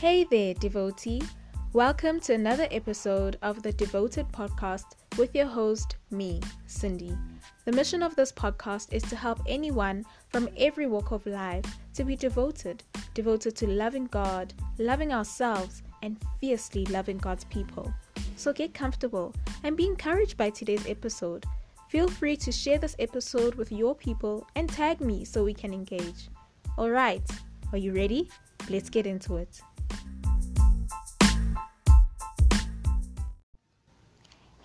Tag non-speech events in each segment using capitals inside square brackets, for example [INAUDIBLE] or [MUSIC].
Hey there, devotee. Welcome to another episode of the Devoted Podcast with your host, me, Cindy. The mission of this podcast is to help anyone from every walk of life to be devoted, devoted to loving God, loving ourselves, and fiercely loving God's people. So get comfortable and be encouraged by today's episode. Feel free to share this episode with your people and tag me so we can engage. All right, are you ready? Let's get into it.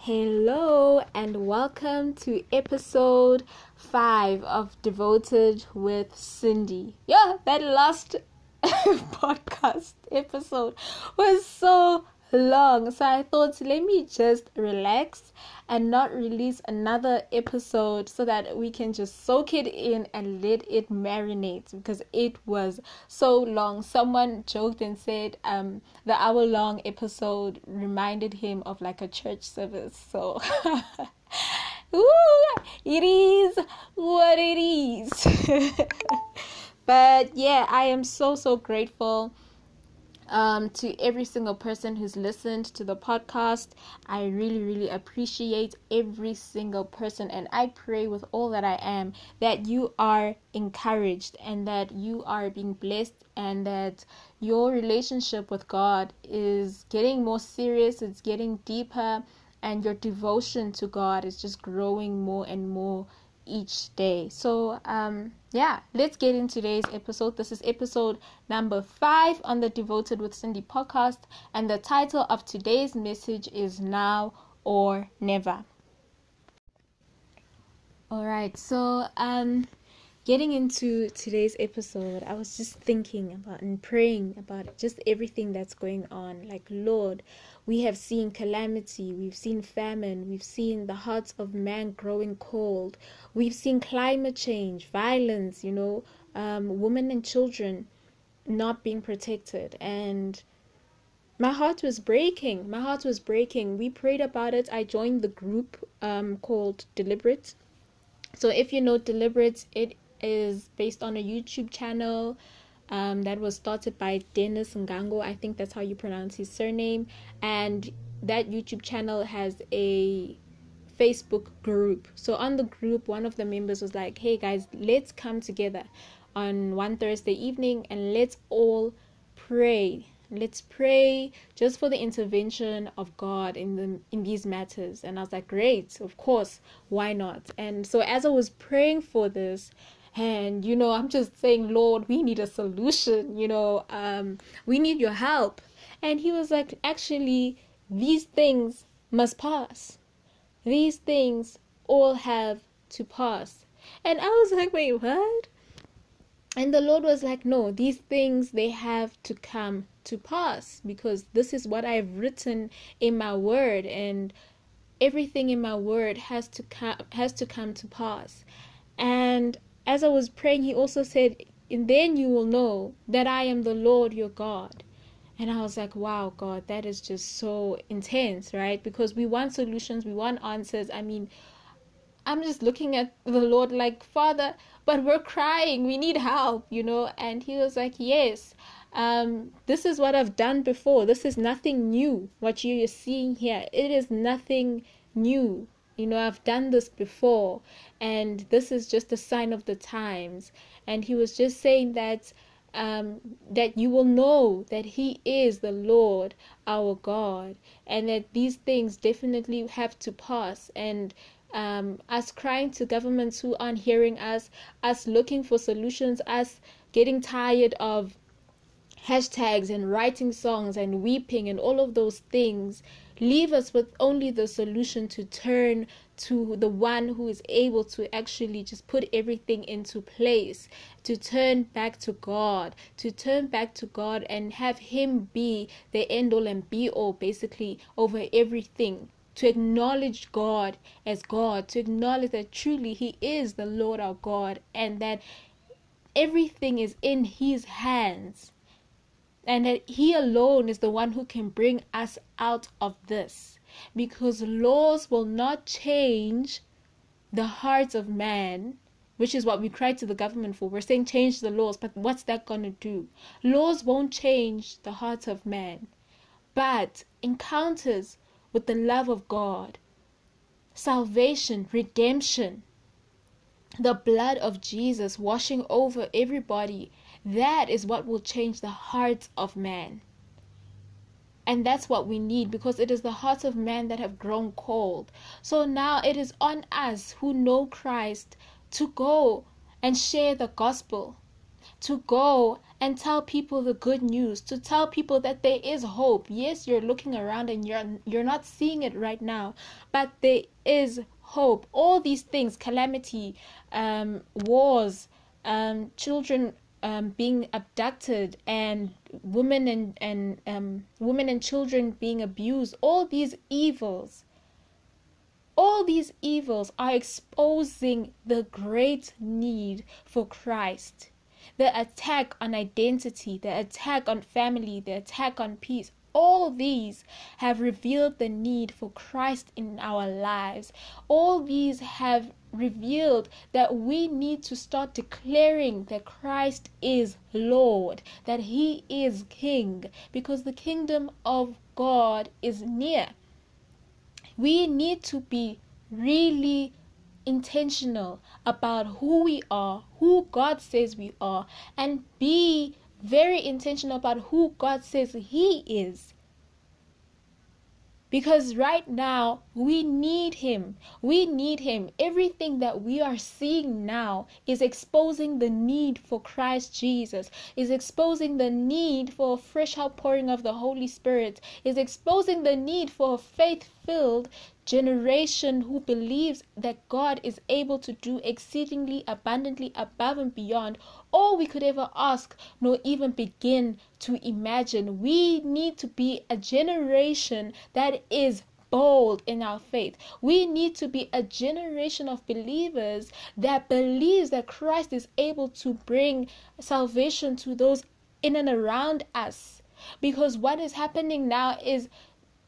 Hello, and welcome to episode 5 of Devoted with Cindy. Yeah, that last [LAUGHS] podcast episode was so long. So I thought, let me just relax and not release another episode so that we can just soak it in and let it marinate because it was so long. Someone joked and said um, the hour long episode reminded him of like a church service. So. [LAUGHS] Ooh, it is what it is. [LAUGHS] but yeah, I am so so grateful um, to every single person who's listened to the podcast. I really, really appreciate every single person, and I pray with all that I am that you are encouraged and that you are being blessed and that your relationship with God is getting more serious, it's getting deeper, and your devotion to God is just growing more and more each day. So, um, yeah, let's get in today's episode. This is episode number five on the Devoted with Cindy podcast, and the title of today's message is Now or Never. All right, so um, getting into today's episode, I was just thinking about and praying about just everything that's going on. Like, Lord, we have seen calamity, we've seen famine, we've seen the hearts of man growing cold, we've seen climate change, violence, you know, um, women and children not being protected. And my heart was breaking. My heart was breaking. We prayed about it. I joined the group um, called Deliberate. So if you know Deliberate, it is based on a YouTube channel um, that was started by Dennis Ngango. I think that's how you pronounce his surname. And that YouTube channel has a Facebook group. So on the group, one of the members was like, "Hey guys, let's come together on one Thursday evening and let's all pray. Let's pray just for the intervention of God in the in these matters." And I was like, "Great, of course, why not?" And so as I was praying for this, and you know i'm just saying lord we need a solution you know um we need your help. And he was like actually these things must pass. These things all have to pass. And i was like wait what? And the lord was like no these things they have to come to pass because this is what i've written in my word and everything in my word has to come has to come to pass. And as I was praying, he also said, And then you will know that I am the Lord your God. And I was like, wow, God, that is just so intense, right? Because we want solutions, we want answers. I mean, I'm just looking at the Lord like, Father, but we're crying, we need help, you know? And he was like, yes, um, this is what I've done before. This is nothing new. What you're seeing here, it is nothing new. You know, I've done this before, and this is just a sign of the times. And he was just saying that um, that you will know that He is the Lord our God, and that these things definitely have to pass. And um, us crying to governments who aren't hearing us, us looking for solutions, us getting tired of hashtags and writing songs and weeping and all of those things leave us with only the solution to turn to the one who is able to actually just put everything into place, to turn back to God, to turn back to God and have Him be the end all and be all basically over everything. To acknowledge God as God, to acknowledge that truly He is the Lord our God and that everything is in His hands and that He alone is the one who can bring us out of this because laws will not change the hearts of man which is what we cry to the government for. We're saying change the laws, but what's that going to do? Laws won't change the hearts of man, but encounters with the love of God, salvation, redemption, the blood of Jesus washing over everybody, that is what will change the hearts of man. And that's what we need because it is the hearts of man that have grown cold. So now it is on us who know Christ to go and share the gospel, to go and tell people the good news, to tell people that there is hope. Yes, you're looking around and you're you're not seeing it right now, but there is hope. All these things, calamity, um, wars, um, children um, being abducted and women and and um, women and children being abused. All these evils all these evils are exposing the great need for Christ. The attack on identity the attack on family the attack on peace all these have revealed the need for Christ in our lives. All these have revealed that we need to start declaring that Christ is Lord, that He is King, because the kingdom of God is near. We need to be really intentional about who we are, who God says we are, and be very intentional about who God says He is. Because right now, we need Him. We need Him. Everything that we are seeing now is exposing the need for Christ Jesus, is exposing the need for a fresh outpouring of the Holy Spirit, is exposing the need for a faith filled generation who believes that God is able to do exceedingly abundantly above and beyond all we could ever ask nor even begin to imagine. We need to be a generation that is bold in our faith. We need to be a generation of believers that believes that Christ is able to bring salvation to those in and around us. Because what is happening now is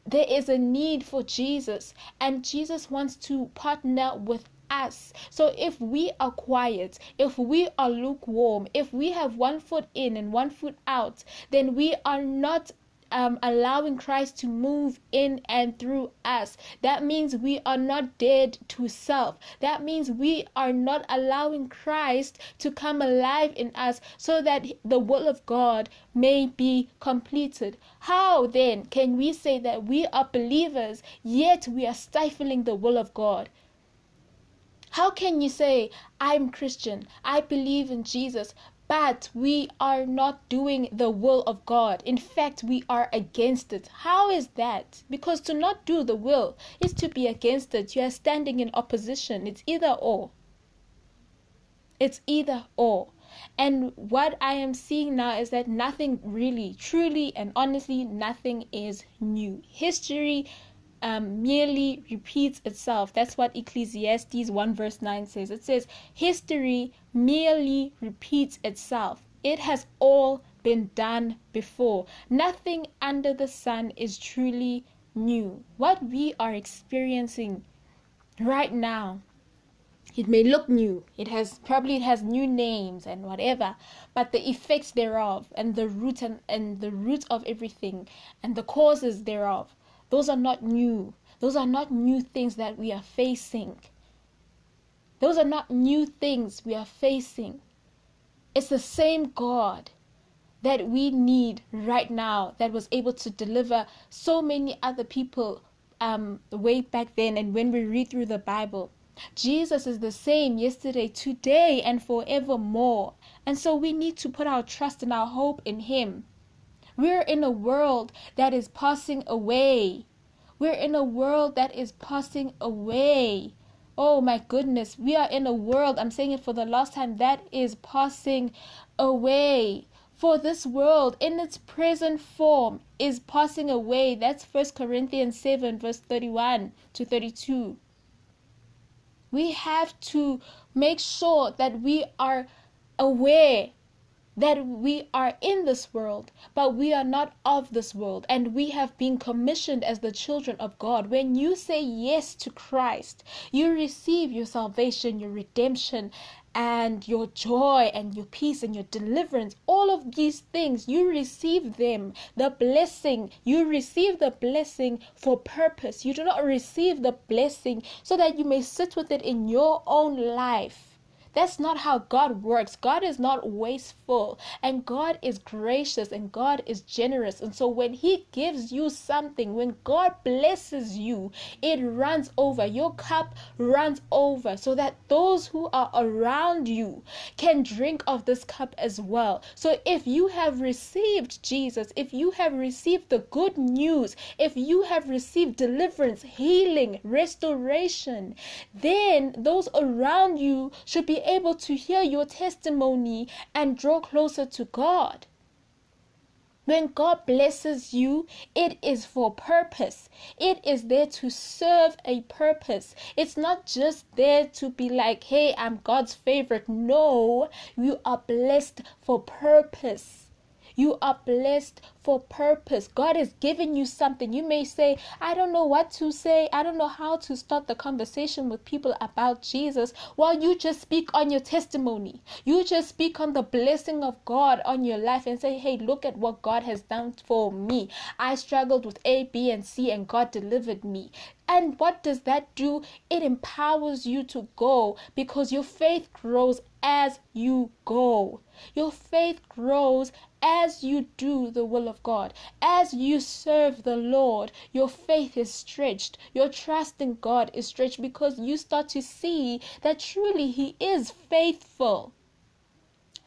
there is a need for Jesus, and Jesus wants to partner with us. So if we are quiet, if we are lukewarm, if we have one foot in and one foot out, then we are not um, allowing Christ to move in and through us. That means we are not dead to self. That means we are not allowing Christ to come alive in us so that the will of God may be completed. How then can we say that we are believers yet we are stifling the will of God? How can you say, I'm Christian, I believe in Jesus, but we are not doing the will of God. In fact, we are against it. How is that? Because to not do the will is to be against it. You are standing in opposition. It's either or. It's either or. And what I am seeing now is that nothing really, truly, and honestly, nothing is new. History um, merely repeats itself. That's what Ecclesiastes 1 verse 9 says. It says, History merely repeats itself. It has all been done before. Nothing under the sun is truly new. What we are experiencing right now it may look new it has probably it has new names and whatever but the effects thereof and the root and, and the root of everything and the causes thereof those are not new. Those are not new things that we are facing. Those are not new things we are facing. It's the same God that we need right now that was able to deliver so many other people um, way back then and when we read through the Bible. Jesus is the same yesterday, today, and forevermore. And so we need to put our trust and our hope in Him. We're in a world that is passing away. We're in a world that is passing away. Oh my goodness, we are in a world, I'm saying it for the last time, that is passing away. For this world in its present form is passing away. That's First Corinthians 7, verse 31 to 32. We have to make sure that we are aware that we are in this world, but we are not of this world, and we have been commissioned as the children of God. When you say yes to Christ, you receive your salvation, your redemption, and your joy and your peace and your deliverance. All of these things, you receive them. The blessing, you receive the blessing for purpose. You do not receive the blessing so that you may sit with it in your own life that's not how God works. God is not wasteful, and God is gracious, and God is generous. And so, when He gives you something, when God blesses you, it runs over. Your cup runs over so that those who are around you can drink of this cup as well. So, if you have received Jesus, if you have received the good news, if you have received deliverance, healing, restoration, then those around you should be able to hear your testimony and draw closer to God. When God blesses you, it is for purpose. It is there to serve a purpose. It's not just there to be like, hey, I'm God's favorite. No, you are blessed for purpose. You are blessed for purpose. God is giving you something. You may say, I don't know what to say. I don't know how to start the conversation with people about Jesus. Well, you just speak on your testimony. You just speak on the blessing of God on your life and say, hey, look at what God has done for me. I struggled with A, B, and C, and God delivered me. And what does that do? It empowers you to go because your faith grows as you go. Your faith grows as you do the will of God. As you serve the Lord, your faith is stretched. Your trust in God is stretched because you start to see that truly He is faithful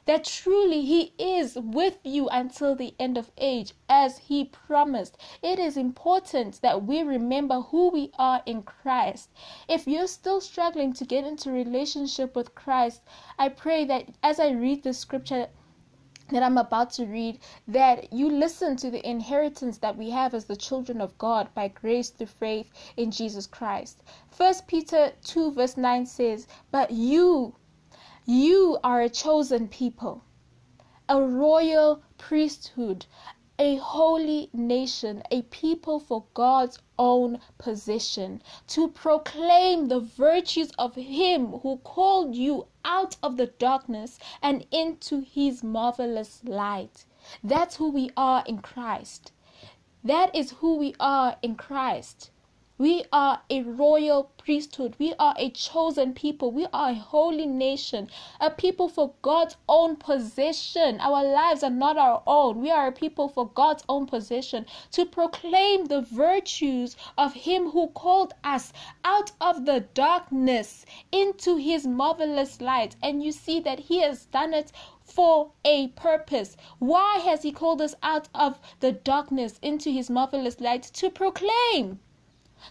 that truly He is with you until the end of age, as He promised. It is important that we remember who we are in Christ. If you're still struggling to get into relationship with Christ, I pray that as I read the scripture, that I'm about to read, that you listen to the inheritance that we have as the children of God by grace through faith in Jesus Christ. First Peter 2 verse 9 says, But you you are a chosen people, a royal priesthood, a holy nation, a people for God's own possession, to proclaim the virtues of Him who called you out of the darkness and into His marvelous light. That's who we are in Christ. That is who we are in Christ. We are a royal priesthood. We are a chosen people. We are a holy nation, a people for God's own possession. Our lives are not our own. We are a people for God's own possession to proclaim the virtues of Him who called us out of the darkness into His marvelous light. And you see that He has done it for a purpose. Why has He called us out of the darkness into His marvelous light? To proclaim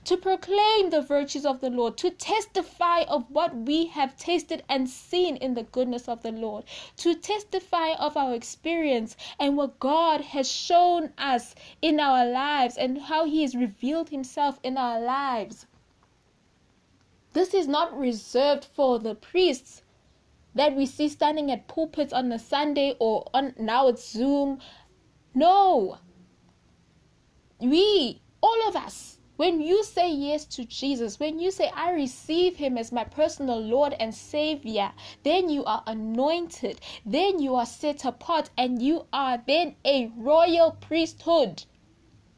to proclaim the virtues of the Lord, to testify of what we have tasted and seen in the goodness of the Lord, to testify of our experience and what God has shown us in our lives and how He has revealed Himself in our lives. This is not reserved for the priests that we see standing at pulpits on a Sunday or on now it's Zoom. No. We, all of us, when you say yes to Jesus, when you say, I receive him as my personal Lord and Savior, then you are anointed, then you are set apart, and you are then a royal priesthood.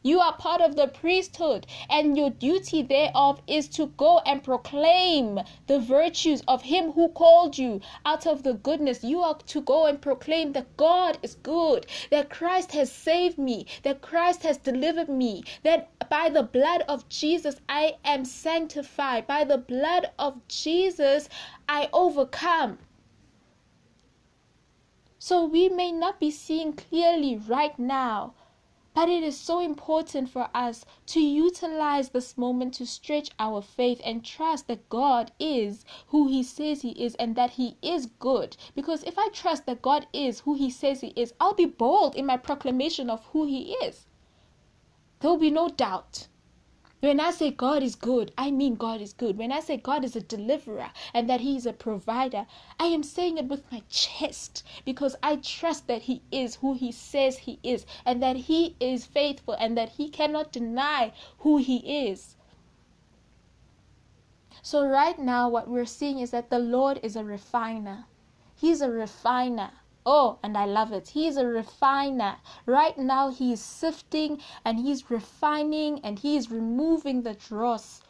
You are part of the priesthood, and your duty thereof is to go and proclaim the virtues of Him who called you out of the goodness. You are to go and proclaim that God is good, that Christ has saved me, that Christ has delivered me, that by the blood of Jesus I am sanctified, by the blood of Jesus I overcome. So we may not be seeing clearly right now but it is so important for us to utilize this moment to stretch our faith and trust that God is who He says He is and that He is good. Because if I trust that God is who He says He is, I'll be bold in my proclamation of who He is. There will be no doubt. When I say God is good, I mean God is good. When I say God is a deliverer and that He is a provider, I am saying it with my chest because I trust that He is who He says He is and that He is faithful and that He cannot deny who He is. So, right now, what we're seeing is that the Lord is a refiner. He's a refiner. Oh, and I love it. He's a refiner. Right now, he's sifting and he's refining and he's removing the dross.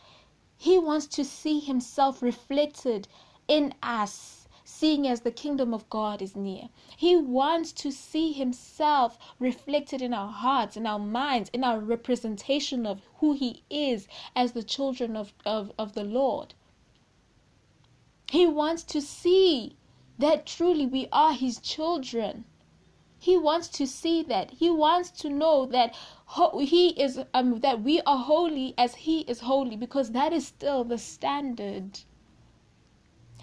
He wants to see himself reflected in us, seeing as the kingdom of God is near. He wants to see himself reflected in our hearts, in our minds, in our representation of who he is as the children of, of, of the Lord. He wants to see that truly we are his children. He wants to see that. He wants to know that he is um, that we are holy as he is holy because that is still the standard.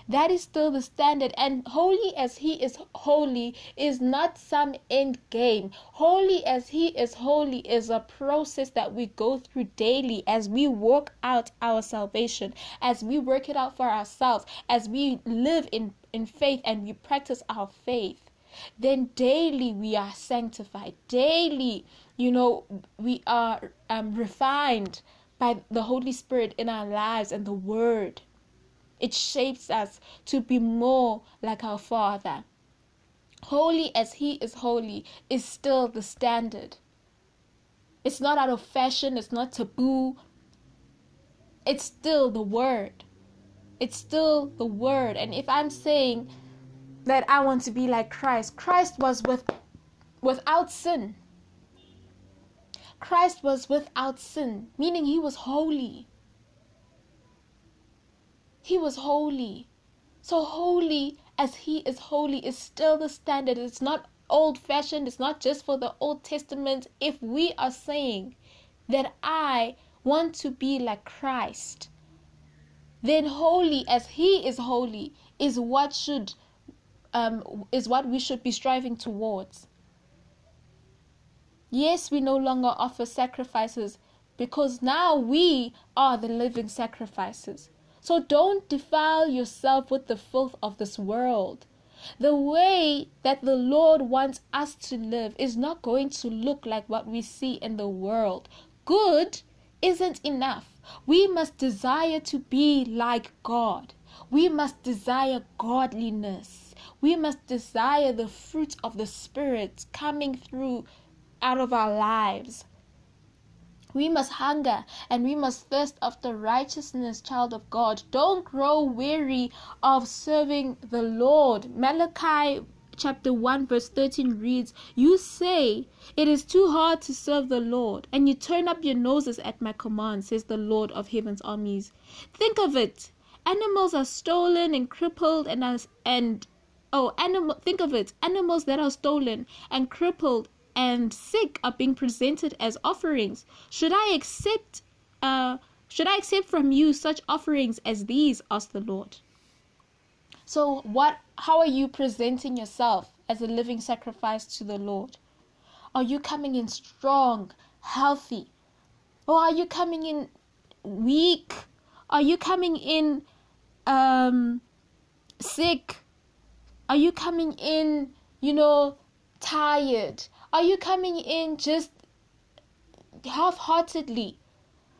That is still the standard. And holy as He is holy is not some end game. Holy as He is holy is a process that we go through daily as we work out our salvation, as we work it out for ourselves, as we live in, in faith and we practice our faith. Then daily we are sanctified. Daily, you know, we are um, refined by the Holy Spirit in our lives and the Word. It shapes us to be more like our Father. Holy as He is holy is still the standard. It's not out of fashion, it's not taboo. It's still the Word. It's still the Word. And if I'm saying that I want to be like Christ, Christ was with, without sin. Christ was without sin, meaning He was holy. He was holy. So holy as he is holy is still the standard. It's not old fashioned, it's not just for the Old Testament. If we are saying that I want to be like Christ, then holy as he is holy is what should um, is what we should be striving towards. Yes, we no longer offer sacrifices because now we are the living sacrifices. So don't defile yourself with the filth of this world. The way that the Lord wants us to live is not going to look like what we see in the world. Good isn't enough. We must desire to be like God. We must desire godliness. We must desire the fruit of the Spirit coming through out of our lives. We must hunger and we must thirst after righteousness, child of God. Don't grow weary of serving the Lord. Malachi chapter 1 verse 13 reads, You say, It is too hard to serve the Lord, and you turn up your noses at my command, says the Lord of heaven's armies. Think of it. Animals are stolen and crippled and are, and oh animal think of it. Animals that are stolen and crippled and sick are being presented as offerings. Should I accept uh should I accept from you such offerings as these? asked the Lord. So what how are you presenting yourself as a living sacrifice to the Lord? Are you coming in strong, healthy? Or are you coming in weak? Are you coming in um sick? Are you coming in, you know, tired? Are you coming in just half heartedly?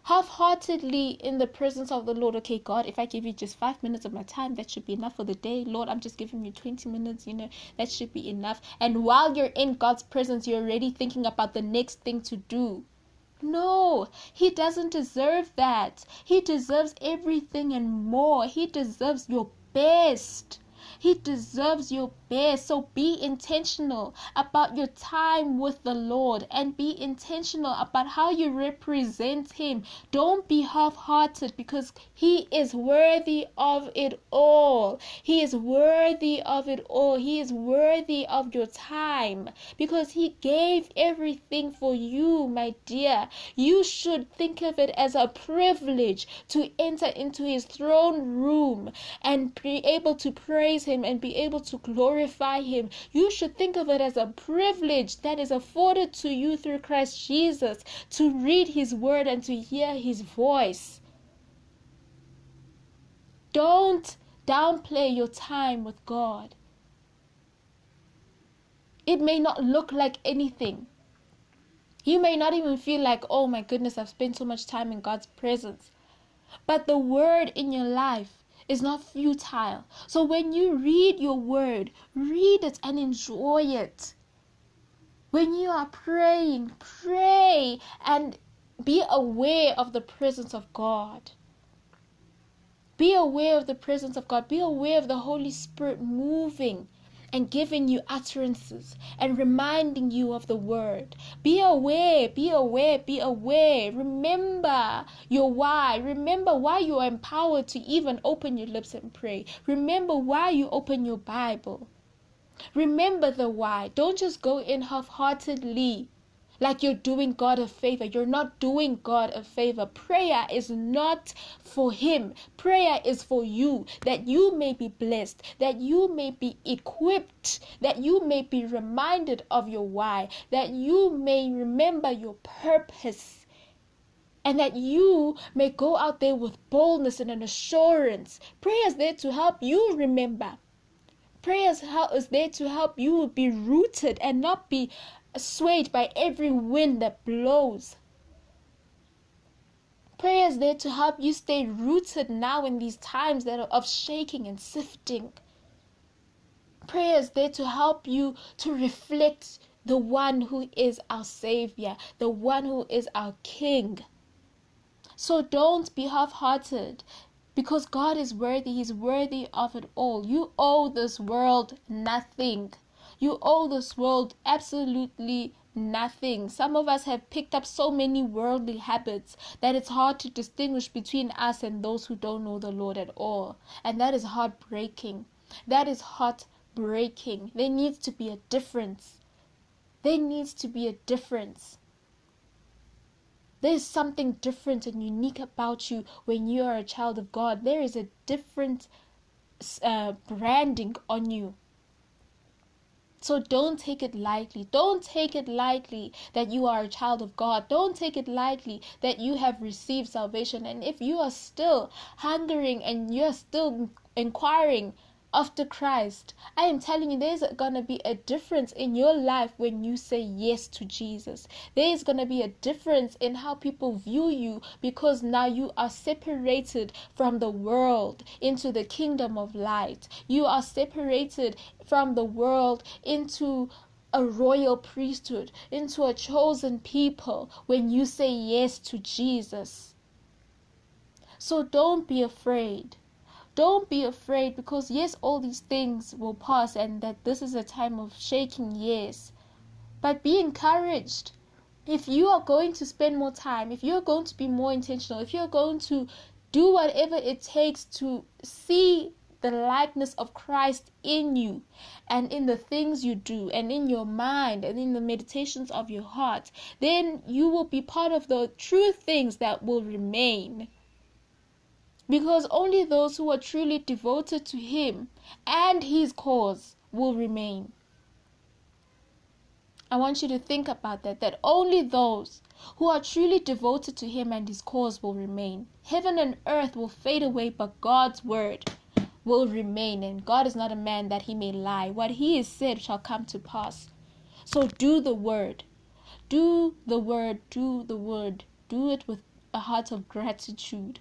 Half heartedly in the presence of the Lord. Okay, God, if I give you just five minutes of my time, that should be enough for the day. Lord, I'm just giving you 20 minutes, you know, that should be enough. And while you're in God's presence, you're already thinking about the next thing to do. No, he doesn't deserve that. He deserves everything and more. He deserves your best. He deserves your best. So be intentional about your time with the Lord and be intentional about how you represent Him. Don't be half hearted because He is worthy of it all. He is worthy of it all. He is worthy of your time because He gave everything for you, my dear. You should think of it as a privilege to enter into His throne room and be able to praise Him and be able to glorify Him. You should think of it as a privilege that is afforded to you through Christ Jesus to read His Word and to hear His voice. Don't downplay your time with God. It may not look like anything. You may not even feel like, oh my goodness, I've spent so much time in God's presence. But the word in your life is not futile. So when you read your word, read it and enjoy it. When you are praying, pray and be aware of the presence of God. Be aware of the presence of God. Be aware of the Holy Spirit moving and giving you utterances and reminding you of the word. Be aware, be aware, be aware. Remember your why. Remember why you are empowered to even open your lips and pray. Remember why you open your Bible. Remember the why. Don't just go in half heartedly like you're doing God a favor. You're not doing God a favor. Prayer is not for Him, prayer is for you, that you may be blessed, that you may be equipped, that you may be reminded of your why, that you may remember your purpose. And that you may go out there with boldness and an assurance. Prayer is there to help you remember. Prayer is there to help you be rooted and not be swayed by every wind that blows. Prayer is there to help you stay rooted now in these times that are of shaking and sifting. Prayer is there to help you to reflect the one who is our Savior, the one who is our King. So don't be half hearted because God is worthy. He's worthy of it all. You owe this world nothing. You owe this world absolutely nothing. Some of us have picked up so many worldly habits that it's hard to distinguish between us and those who don't know the Lord at all. And that is heartbreaking. That is heartbreaking. There needs to be a difference. There needs to be a difference. There's something different and unique about you when you are a child of God. There is a different uh, branding on you. So don't take it lightly. Don't take it lightly that you are a child of God. Don't take it lightly that you have received salvation. And if you are still hungering and you're still inquiring after Christ, I am telling you, there's going to be a difference in your life when you say yes to Jesus. There is going to be a difference in how people view you because now you are separated from the world into the kingdom of light. You are separated from the world into a royal priesthood, into a chosen people when you say yes to Jesus. So don't be afraid. Don't be afraid because, yes, all these things will pass and that this is a time of shaking, yes. But be encouraged. If you are going to spend more time, if you're going to be more intentional, if you're going to do whatever it takes to see the likeness of Christ in you and in the things you do and in your mind and in the meditations of your heart, then you will be part of the true things that will remain because only those who are truly devoted to Him and His cause will remain. I want you to think about that, that only those who are truly devoted to Him and His cause will remain. Heaven and earth will fade away, but God's word will remain. And God is not a man that He may lie. What He has said shall come to pass. So do the word. Do the word. Do the word. Do it with a heart of gratitude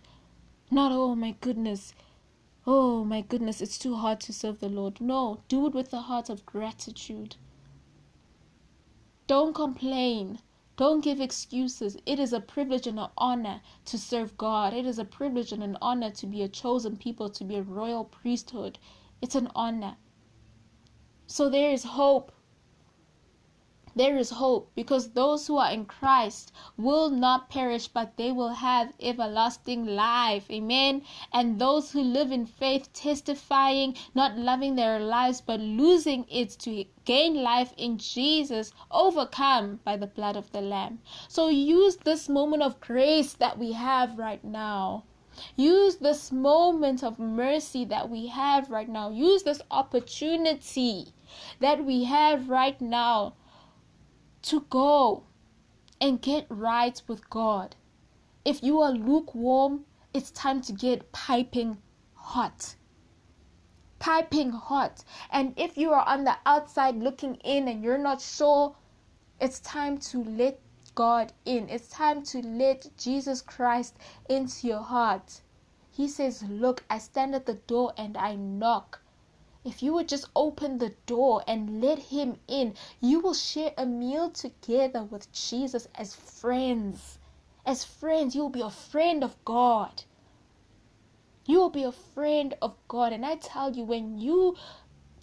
not, oh my goodness, oh my goodness, it's too hard to serve the Lord. No, do it with a heart of gratitude. Don't complain. Don't give excuses. It is a privilege and an honor to serve God. It is a privilege and an honor to be a chosen people, to be a royal priesthood. It's an honor. So there is hope there is hope because those who are in Christ will not perish but they will have everlasting life. Amen. And those who live in faith, testifying, not loving their lives but losing it to gain life in Jesus, overcome by the blood of the Lamb. So use this moment of grace that we have right now Use this moment of mercy that we have right now. Use this opportunity that we have right now to go and get right with God. If you are lukewarm, it's time to get piping hot. Piping hot. And if you are on the outside looking in and you're not sure, it's time to let God in. It's time to let Jesus Christ into your heart. He says, Look, I stand at the door and I knock. If you would just open the door and let Him in, you will share a meal together with Jesus as friends. As friends, you will be a friend of God. You will be a friend of God. And I tell you, when you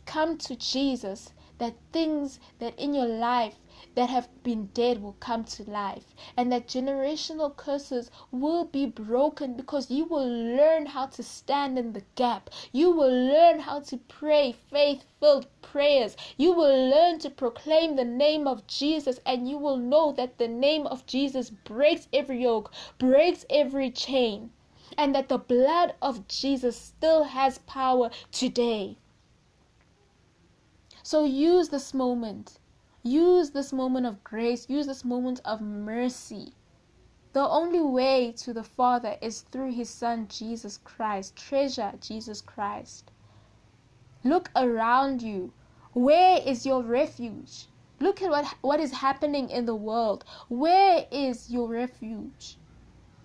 come to Jesus, that things that in your life that have been dead will come to life, and that generational curses will be broken because you will learn how to stand in the gap. You will learn how to pray faith filled prayers. You will learn to proclaim the name of Jesus, and you will know that the name of Jesus breaks every yoke, breaks every chain, and that the blood of Jesus still has power today. So use this moment Use this moment of grace, use this moment of mercy. The only way to the Father is through His Son Jesus Christ. Treasure Jesus Christ. Look around you. Where is your refuge? Look at what, what is happening in the world. Where is your refuge?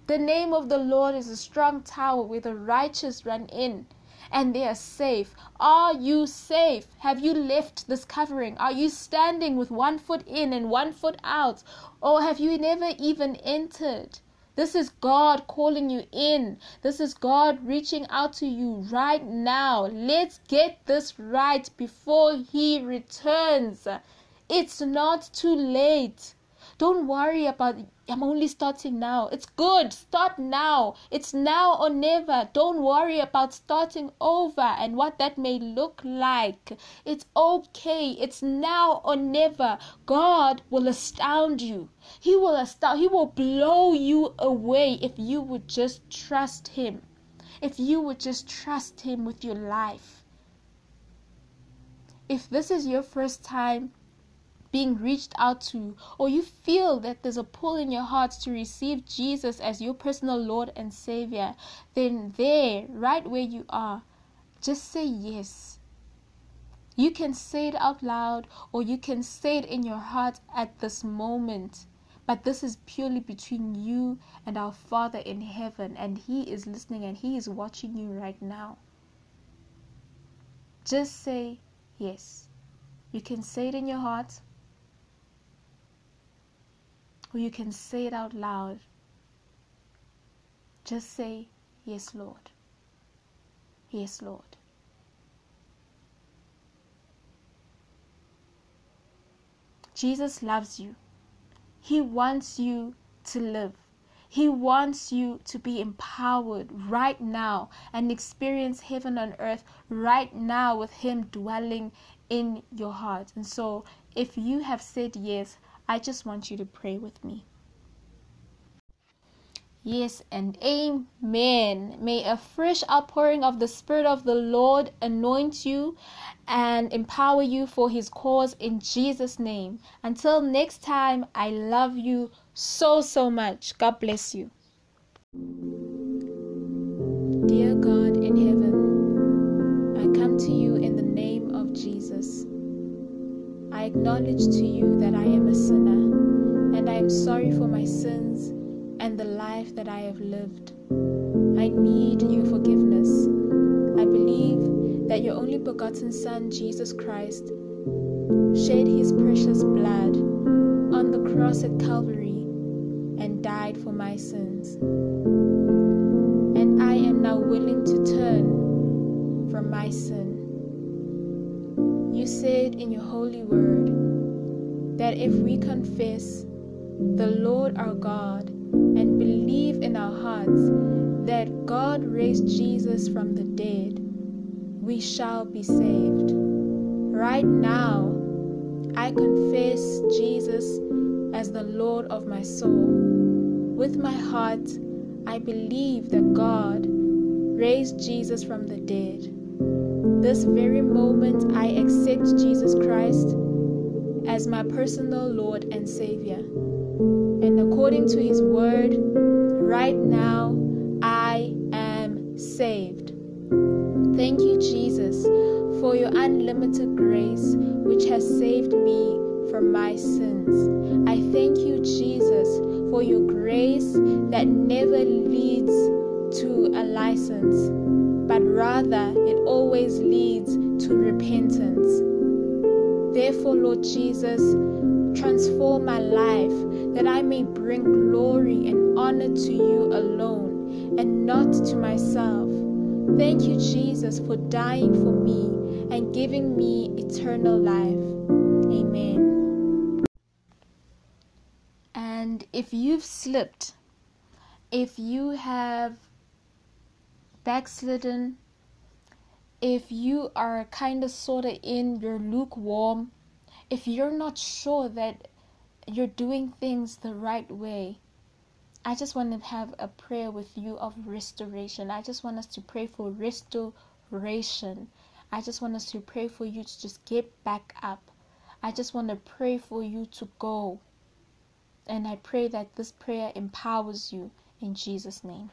The name of the Lord is a strong tower where the righteous run in and they are safe. Are you safe? Have you left this covering? Are you standing with one foot in and one foot out? Or have you never even entered? This is God calling you in. This is God reaching out to you right now. Let's get this right before He returns. It's not too late. Don't worry about I'm only starting now. It's good. Start now. It's now or never. Don't worry about starting over and what that may look like. It's okay. It's now or never. God will astound you. He will astound. He will blow you away if you would just trust him. If you would just trust him with your life. If this is your first time being reached out to, or you feel that there's a pull in your heart to receive Jesus as your personal Lord and Savior, then there, right where you are, just say yes. You can say it out loud, or you can say it in your heart at this moment. But this is purely between you and our Father in heaven, and He is listening and He is watching you right now. Just say yes. You can say it in your heart, or you can say it out loud. Just say, Yes, Lord. Yes, Lord. Jesus loves you. He wants you to live. He wants you to be empowered right now and experience heaven on earth right now with Him dwelling in your heart. And so, if you have said yes, I just want you to pray with me. Yes and amen. May a fresh outpouring of the Spirit of the Lord anoint you and empower you for His cause in Jesus' name. Until next time, I love you so, so much. God bless you. Acknowledge to you that I am a sinner and I am sorry for my sins and the life that I have lived. I need your forgiveness. I believe that your only begotten Son, Jesus Christ, shed his precious blood on the cross at Calvary and died for my sins. And I am now willing to turn from my sin said in your holy word that if we confess the Lord our God and believe in our hearts that God raised Jesus from the dead, we shall be saved. Right now, I confess Jesus as the Lord of my soul. With my heart, I believe that God raised Jesus from the dead. This very moment, I accept Jesus Christ as my personal Lord and Savior. And according to His word, right now, I am saved. Thank you, Jesus, for your unlimited grace, which has saved me from my sins. I thank you, Jesus, for your grace that never leads to a license, but rather it always leads to repentance. Therefore, Lord Jesus, transform my life that I may bring glory and honor to you alone and not to myself. Thank you, Jesus, for dying for me and giving me eternal life. Amen. And if you've slipped, if you have backslidden, if you are kind of sort of in your lukewarm, if you're not sure that you're doing things the right way, I just want to have a prayer with you of restoration. I just want us to pray for restoration. I just want us to pray for you to just get back up. I just want to pray for you to go. And I pray that this prayer empowers you in Jesus' name.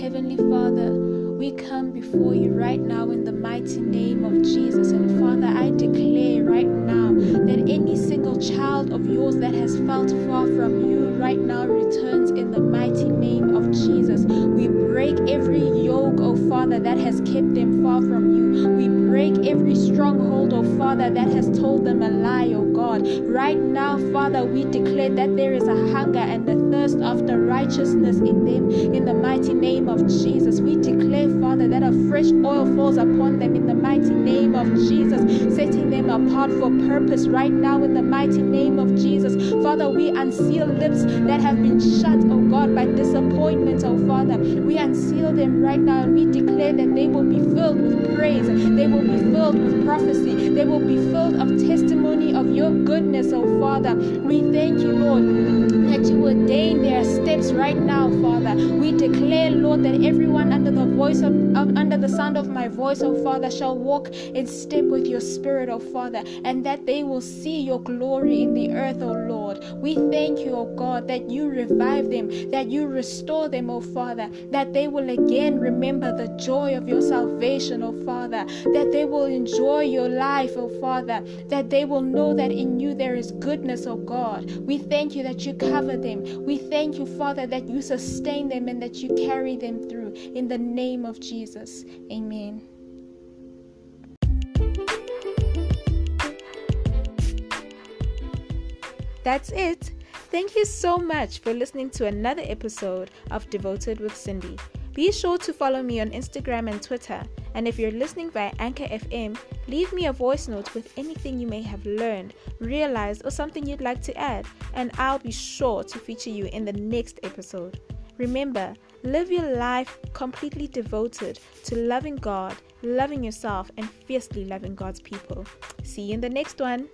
Heavenly Father, we come before you right now in the mighty name of Jesus. And Father, I declare right now that any single child of yours that has felt far from you right now returns in the mighty name of Jesus. We break every yoke, oh Father, that has kept them far from you. We break every stronghold, oh Father, that has told them a lie, oh God. Right now, Father, we declare that there is a hunger and a thirst after righteousness in them in the mighty name of Jesus. We declare, Father, that a fresh oil falls upon them in the mighty name of Jesus, setting them apart for purpose right now in the mighty name of Jesus. Father, we unseal lips that have been shut, oh God, by disappointment, oh Father. We unseal them right now and we declare that they will be filled with praise, they will be filled with prophecy, they will be filled of testimony of your goodness, oh Father. We thank you, Lord, that you ordain their steps right now, Father. We declare, Lord, that everyone under the voice of, of under the sound of my voice, oh Father, shall walk in step with your spirit, oh Father, and that they will see your glory in the earth, oh Lord. We thank you, O God, that you revive them, that you restore them, O Father, that they will again remember the joy of your salvation, O Father, that they will enjoy your life, O Father, that they will know that in you there is goodness, O God. We thank you that you cover them. We thank you, Father, that you sustain them and that you carry them through. In the name of Jesus. Amen. That's it. Thank you so much for listening to another episode of Devoted with Cindy. Be sure to follow me on Instagram and Twitter. And if you're listening via Anchor FM, leave me a voice note with anything you may have learned, realized, or something you'd like to add, and I'll be sure to feature you in the next episode. Remember, live your life completely devoted to loving God, loving yourself, and fiercely loving God's people. See you in the next one.